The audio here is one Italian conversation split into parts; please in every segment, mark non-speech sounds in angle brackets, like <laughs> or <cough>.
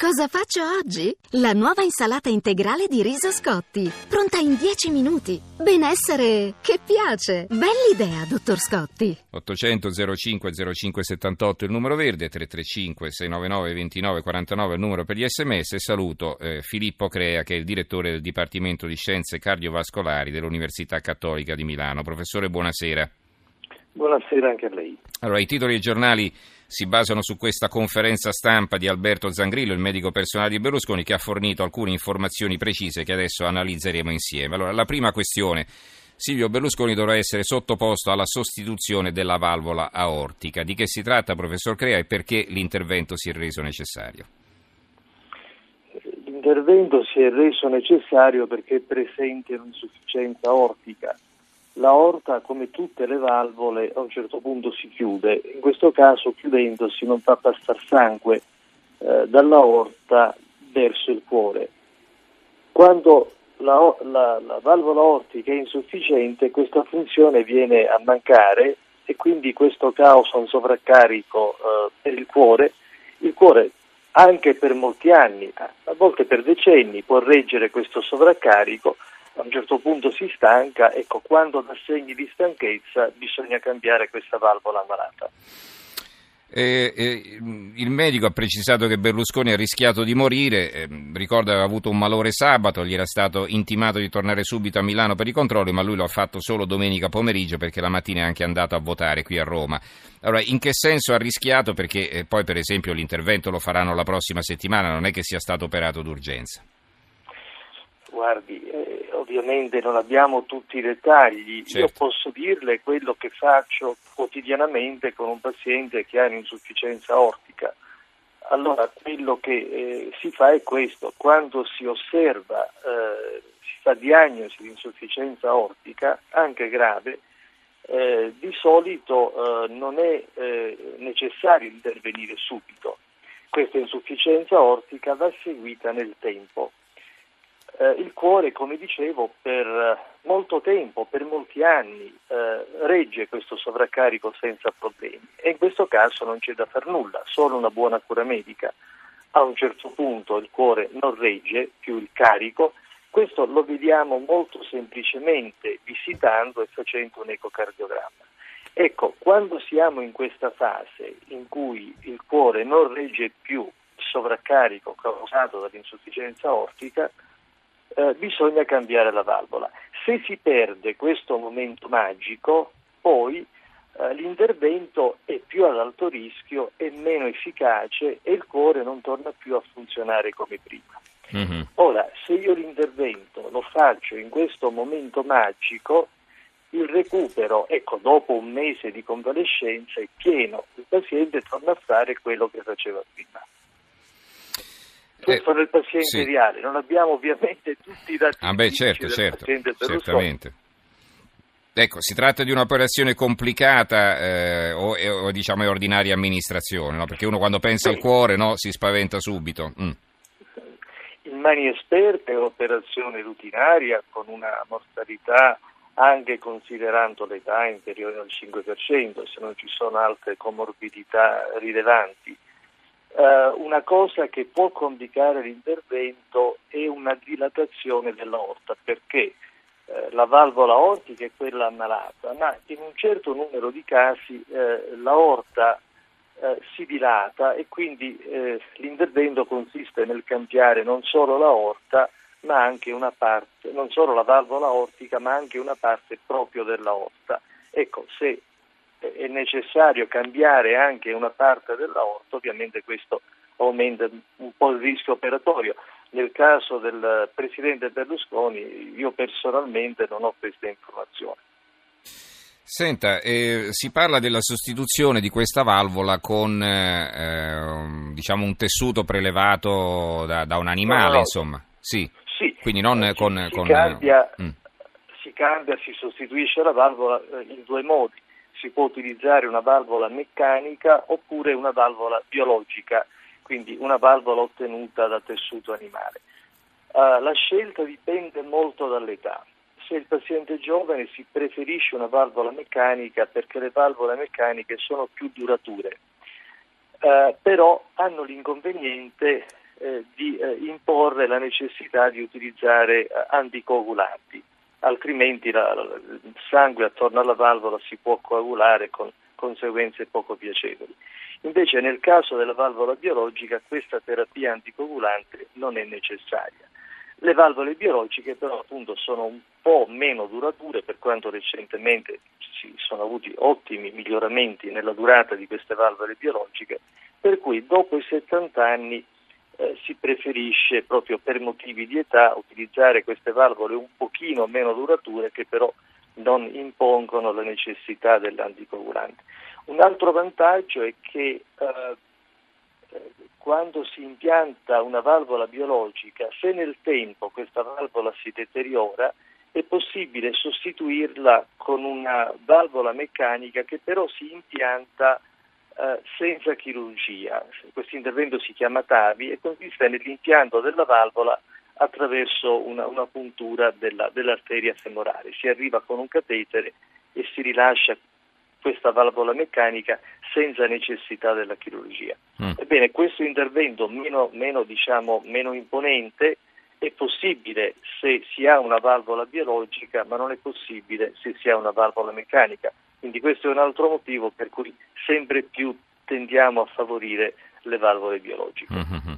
Cosa faccio oggi? La nuova insalata integrale di riso Scotti, pronta in 10 minuti. Benessere che piace. Bell'idea, dottor Scotti. 800 05 05 78 il numero verde, 335 699 29 49 il numero per gli sms. Saluto eh, Filippo Crea che è il direttore del Dipartimento di Scienze Cardiovascolari dell'Università Cattolica di Milano. Professore, buonasera. Buonasera anche a lei. Allora, i titoli dei giornali si basano su questa conferenza stampa di Alberto Zangrillo, il medico personale di Berlusconi, che ha fornito alcune informazioni precise che adesso analizzeremo insieme. Allora, la prima questione. Silvio Berlusconi dovrà essere sottoposto alla sostituzione della valvola aortica. Di che si tratta, professor Crea, e perché l'intervento si è reso necessario? L'intervento si è reso necessario perché è presente un'insufficienza aortica l'aorta, come tutte le valvole, a un certo punto si chiude. In questo caso, chiudendosi, non fa passare sangue eh, dall'aorta verso il cuore. Quando la, la, la, valvola aortica è insufficiente, questa funzione viene a mancare e quindi questo causa un sovraccarico eh, per il cuore. Il cuore anche per molti anni, a volte per decenni, può reggere questo sovraccarico a un certo punto si stanca, ecco, quando dà segni di stanchezza bisogna cambiare questa valvola malata. Eh, eh, il medico ha precisato che Berlusconi ha rischiato di morire, eh, ricorda aveva avuto un malore sabato, gli era stato intimato di tornare subito a Milano per i controlli, ma lui lo ha fatto solo domenica pomeriggio perché la mattina è anche andato a votare qui a Roma. Allora, in che senso ha rischiato? Perché eh, poi per esempio l'intervento lo faranno la prossima settimana, non è che sia stato operato d'urgenza. Guardi, eh, ovviamente non abbiamo tutti i dettagli, certo. io posso dirle quello che faccio quotidianamente con un paziente che ha un'insufficienza ortica. Allora, quello che eh, si fa è questo, quando si osserva, eh, si fa diagnosi di insufficienza ortica, anche grave, eh, di solito eh, non è eh, necessario intervenire subito. Questa insufficienza ortica va seguita nel tempo eh, il cuore, come dicevo, per molto tempo, per molti anni, eh, regge questo sovraccarico senza problemi e in questo caso non c'è da far nulla, solo una buona cura medica. A un certo punto il cuore non regge più il carico, questo lo vediamo molto semplicemente visitando e facendo un ecocardiogramma. Ecco, quando siamo in questa fase in cui il cuore non regge più il sovraccarico causato dall'insufficienza ortica, eh, bisogna cambiare la valvola. Se si perde questo momento magico, poi eh, l'intervento è più ad alto rischio, è meno efficace e il cuore non torna più a funzionare come prima. Mm-hmm. Ora, se io l'intervento lo faccio in questo momento magico, il recupero, ecco, dopo un mese di convalescenza è pieno, il paziente torna a fare quello che faceva prima questo eh, del paziente sì. reale, non abbiamo ovviamente tutti i dati ah beh, certo, certo, certamente. Ecco, si tratta di un'operazioni complicata eh, o, o, diciamo è ordinaria amministrazione, no? perché uno quando pensa sì. al cuore no, si spaventa subito. Mm. In mani esperte è un'operazione rutinaria con una mortalità anche considerando l'età inferiore al 5%, se non ci sono altre comorbidità rilevanti. Uh, una cosa che può complicare l'intervento è una dilatazione dell'aorta perché uh, la valvola aortica è quella ammalata, ma in un certo numero di casi uh, l'aorta si dilata e quindi l'intervento consiste nel cambiare non solo l'aorta ma anche una parte, non solo la valvola aortica ma anche una parte proprio dell'aorta. Ecco, se è necessario cambiare anche una parte dell'aorto, ovviamente questo aumenta un po' il rischio operatorio. Nel caso del Presidente Berlusconi io personalmente non ho questa informazione. Senta, eh, si parla della sostituzione di questa valvola con eh, diciamo un tessuto prelevato da, da un animale, no, insomma. Sì. sì. Quindi non si, con... Si, con cambia, mm. si cambia, si sostituisce la valvola eh, in due modi si può utilizzare una valvola meccanica oppure una valvola biologica, quindi una valvola ottenuta da tessuto animale. Uh, la scelta dipende molto dall'età. Se il paziente è giovane si preferisce una valvola meccanica perché le valvole meccaniche sono più durature, uh, però hanno l'inconveniente eh, di eh, imporre la necessità di utilizzare eh, anticoagulanti, altrimenti la, la, sangue attorno alla valvola si può coagulare con conseguenze poco piacevoli. Invece nel caso della valvola biologica questa terapia anticoagulante non è necessaria. Le valvole biologiche però appunto sono un po' meno durature per quanto recentemente si sono avuti ottimi miglioramenti nella durata di queste valvole biologiche, per cui dopo i 70 anni eh, si preferisce proprio per motivi di età utilizzare queste valvole un pochino meno durature che però non impongono la necessità dell'anticoagulante. Un altro vantaggio è che eh, quando si impianta una valvola biologica, se nel tempo questa valvola si deteriora, è possibile sostituirla con una valvola meccanica che però si impianta eh, senza chirurgia. Questo intervento si chiama TAVI e consiste nell'impianto della valvola attraverso una, una puntura della, dell'arteria femorale. Si arriva con un catetere e si rilascia questa valvola meccanica senza necessità della chirurgia. Mm. Ebbene, questo intervento meno, meno, diciamo, meno imponente è possibile se si ha una valvola biologica, ma non è possibile se si ha una valvola meccanica. Quindi questo è un altro motivo per cui sempre più tendiamo a favorire le valvole biologiche. Mm-hmm.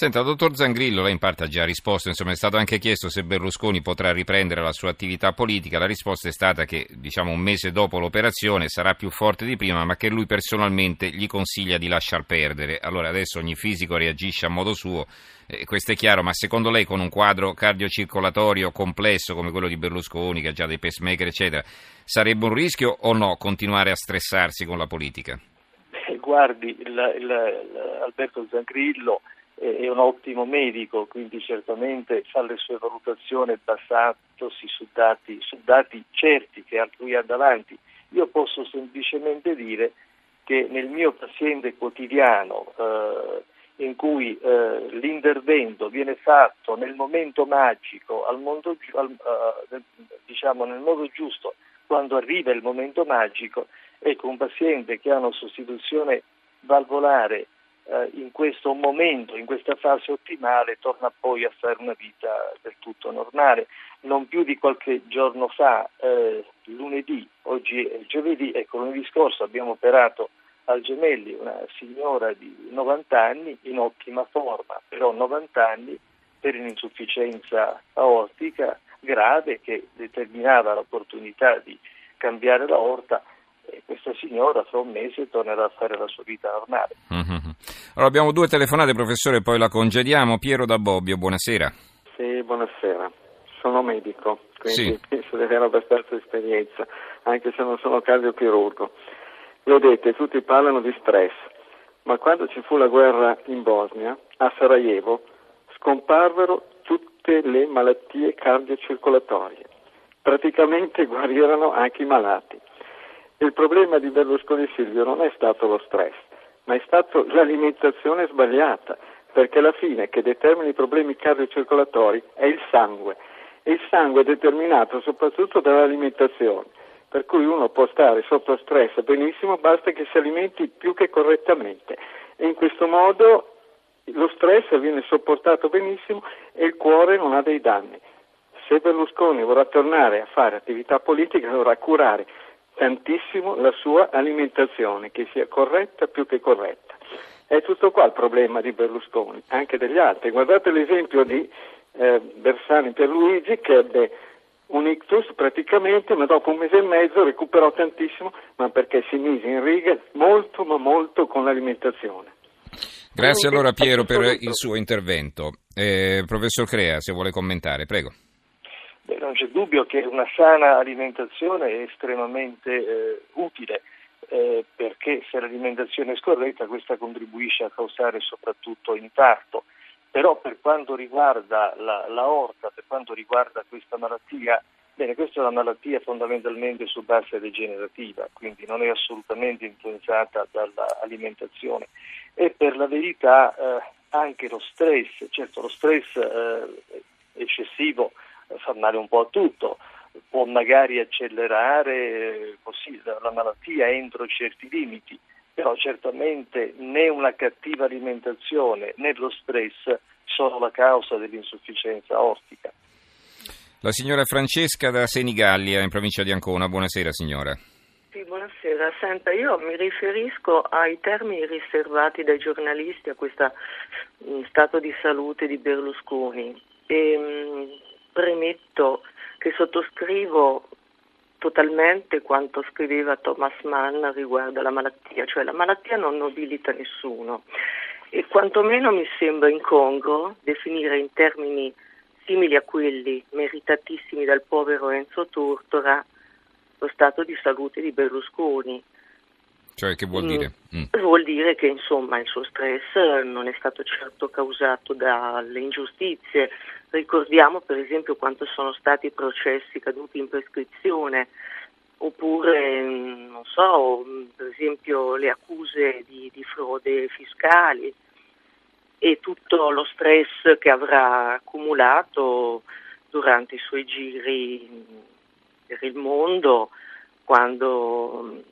Senta, dottor Zangrillo, lei in parte ha già risposto, insomma è stato anche chiesto se Berlusconi potrà riprendere la sua attività politica, la risposta è stata che diciamo un mese dopo l'operazione sarà più forte di prima, ma che lui personalmente gli consiglia di lasciar perdere. Allora adesso ogni fisico reagisce a modo suo, eh, questo è chiaro, ma secondo lei con un quadro cardiocircolatorio complesso come quello di Berlusconi, che ha già dei pacemaker eccetera, sarebbe un rischio o no continuare a stressarsi con la politica? guardi, il, il, il Alberto Zangrillo è un ottimo medico, quindi certamente fa le sue valutazioni basandosi su dati, su dati certi che lui ha davanti. Io posso semplicemente dire che nel mio paziente quotidiano eh, in cui eh, l'intervento viene fatto nel momento magico, al mondo, al, uh, diciamo nel modo giusto, quando arriva il momento magico, ecco un paziente che ha una sostituzione valvolare eh, in questo momento, in questa fase ottimale, torna poi a fare una vita del tutto normale. Non più di qualche giorno fa, eh, lunedì, oggi è giovedì, ecco lunedì scorso abbiamo operato al Gemelli una signora di 90 anni in ottima forma, però 90 anni per un'insufficienza aortica grave che determinava l'opportunità di cambiare l'aorta e questa signora fra un mese tornerà a fare la sua vita normale. Mm-hmm. Allora, abbiamo due telefonate, professore, poi la congediamo. Piero da Bobbio, buonasera. Sì, buonasera. Sono medico, quindi sì. <laughs> penso di avere abbastanza esperienza, anche se non sono cardiochirurgo. Vedete, tutti parlano di stress, ma quando ci fu la guerra in Bosnia, a Sarajevo, scomparvero tutte le malattie cardiocircolatorie. Praticamente <laughs> guarirono anche i malati. Il problema di Berlusconi Silvio non è stato lo stress, ma è stata l'alimentazione sbagliata, perché alla fine che determina i problemi cardiocircolatori è il sangue. E il sangue è determinato soprattutto dall'alimentazione, per cui uno può stare sotto stress benissimo, basta che si alimenti più che correttamente. E in questo modo lo stress viene sopportato benissimo e il cuore non ha dei danni. Se Berlusconi vorrà tornare a fare attività politica dovrà curare tantissimo la sua alimentazione, che sia corretta più che corretta. È tutto qua il problema di Berlusconi, anche degli altri. Guardate l'esempio di eh, Bersani Pierluigi che ebbe un ictus praticamente, ma dopo un mese e mezzo recuperò tantissimo, ma perché si mise in riga molto, ma molto con l'alimentazione. Grazie allora Piero per il suo intervento. Eh, professor Crea, se vuole commentare, prego. Beh, non c'è dubbio che una sana alimentazione è estremamente eh, utile eh, perché se l'alimentazione è scorretta questa contribuisce a causare soprattutto infarto. Però per quanto riguarda la, l'aorta, per quanto riguarda questa malattia, bene, questa è una malattia fondamentalmente su base degenerativa, quindi non è assolutamente influenzata dall'alimentazione. E per la verità eh, anche lo stress, certo lo stress eh, eccessivo fa male un po' a tutto, può magari accelerare così, la malattia entro certi limiti, però certamente né una cattiva alimentazione né lo stress sono la causa dell'insufficienza ortica. La signora Francesca da Senigallia, in provincia di Ancona. Buonasera signora. Sì, buonasera. Senta, io mi riferisco ai termini riservati dai giornalisti a questo mm, stato di salute di Berlusconi e mh, mm, premetto che sottoscrivo totalmente quanto scriveva Thomas Mann riguardo alla malattia, cioè la malattia non nobilita nessuno e quantomeno mi sembra incongruo definire in termini simili a quelli meritatissimi dal povero Enzo Tortora lo stato di salute di Berlusconi. Cioè, che vuol dire? Mm. mm. Vuol dire che insomma il suo stress non è stato certo causato dalle ingiustizie. Ricordiamo per esempio quanto sono stati i processi caduti in prescrizione, oppure, mm, non so, per esempio le accuse di, di frode fiscali e tutto lo stress che avrà accumulato durante i suoi giri per il mondo quando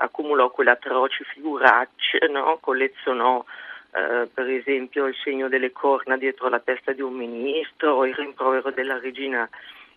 accumulò quelle atroci figuracce, no? collezionò eh, per esempio il segno delle corna dietro la testa di un ministro, il rimprovero della regina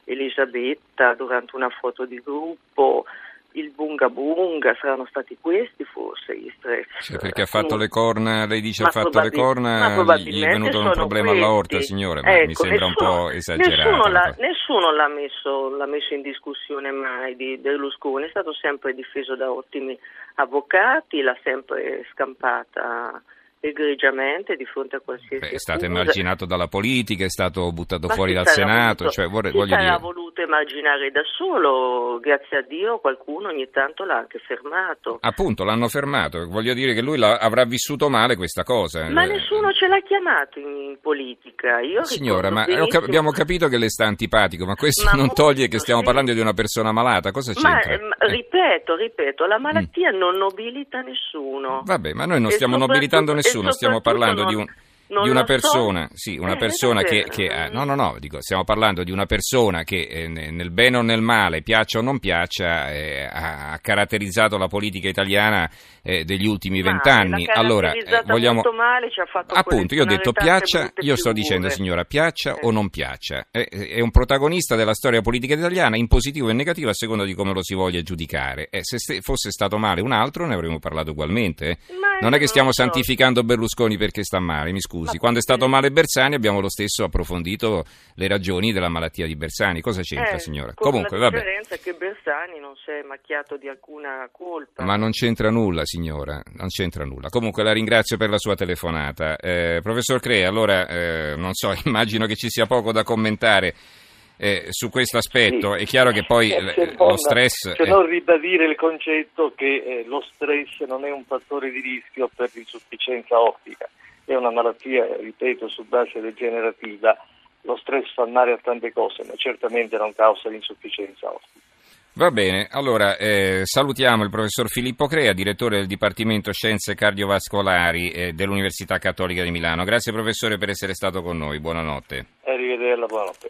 Elisabetta durante una foto di gruppo, il bunga bunga, saranno stati questi forse gli stress. Cioè perché ha fatto le corna, lei dice ha fatto le corna, gli è venuto un problema questi. all'aorta signore, ma ecco, mi sembra nessuno, un po' esagerato. Nessuno, l'ha, nessuno l'ha, messo, l'ha, messo, in discussione mai di Berlusconi, è stato sempre difeso da ottimi avvocati, l'ha sempre scampata egregiamente di fronte a qualsiasi Beh, è stato emarginato dalla politica, è stato buttato Ma fuori dal Senato, voluto, cioè, vorrei, voglio dire... voluto emarginare da solo, grazie a Dio qualcuno ogni tanto l'ha anche fermato. Appunto, l'hanno fermato, voglio dire che lui avrà vissuto male questa cosa. Ma nessuno ce l'ha chiamato in politica. Io Signora, ma benissimo... abbiamo capito che le sta antipatico, ma questo ma <laughs> non toglie che stiamo sì. parlando di una persona malata, cosa c'entra? Ma, ma ripeto, ripeto, la malattia mm. non nobilita nessuno. Vabbè, ma noi non stiamo nobilitando nessuno nessuno, stiamo parlando di, un, di una persona, so. sì, una eh, persona che, che eh, no, no, no, dico, stiamo parlando di una persona che eh, nel bene o nel male, piaccia o non piaccia, eh, ha caratterizzato la politica italiana eh, degli ultimi vent'anni. Allora, eh, vogliamo male, appunto, io ho detto piaccia, io sto dicendo signora, piaccia o non piaccia. è un protagonista della storia politica italiana in positivo e negativo a seconda di come lo si voglia giudicare. se fosse stato male un altro ne avremmo parlato ugualmente. Non è che stiamo santificando Berlusconi perché sta male, mi scusi. Quando è stato male Bersani abbiamo lo stesso approfondito le ragioni della malattia di Bersani. Cosa c'entra, eh, signora? Comunque, la differenza è che Bersani non si è macchiato di alcuna colpa. Ma non c'entra nulla, signora, non c'entra nulla. Comunque la ringrazio per la sua telefonata. Eh, professor Crea, allora, eh, non so, <laughs> immagino che ci sia poco da commentare eh, su questo aspetto. Sì. È chiaro che poi eh, lo stress... Se non ribadire il concetto che eh, lo stress non è un fattore di rischio per l'insufficienza ottica, è una malattia, ripeto, su base degenerativa. Lo stress fa male a tante cose, ma certamente non causa l'insufficienza ottica. Va bene, allora eh, salutiamo il professor Filippo Crea, direttore del Dipartimento Scienze Cardiovascolari eh, dell'Università Cattolica di Milano. Grazie professore per essere stato con noi, buonanotte. Arrivederla, buonanotte.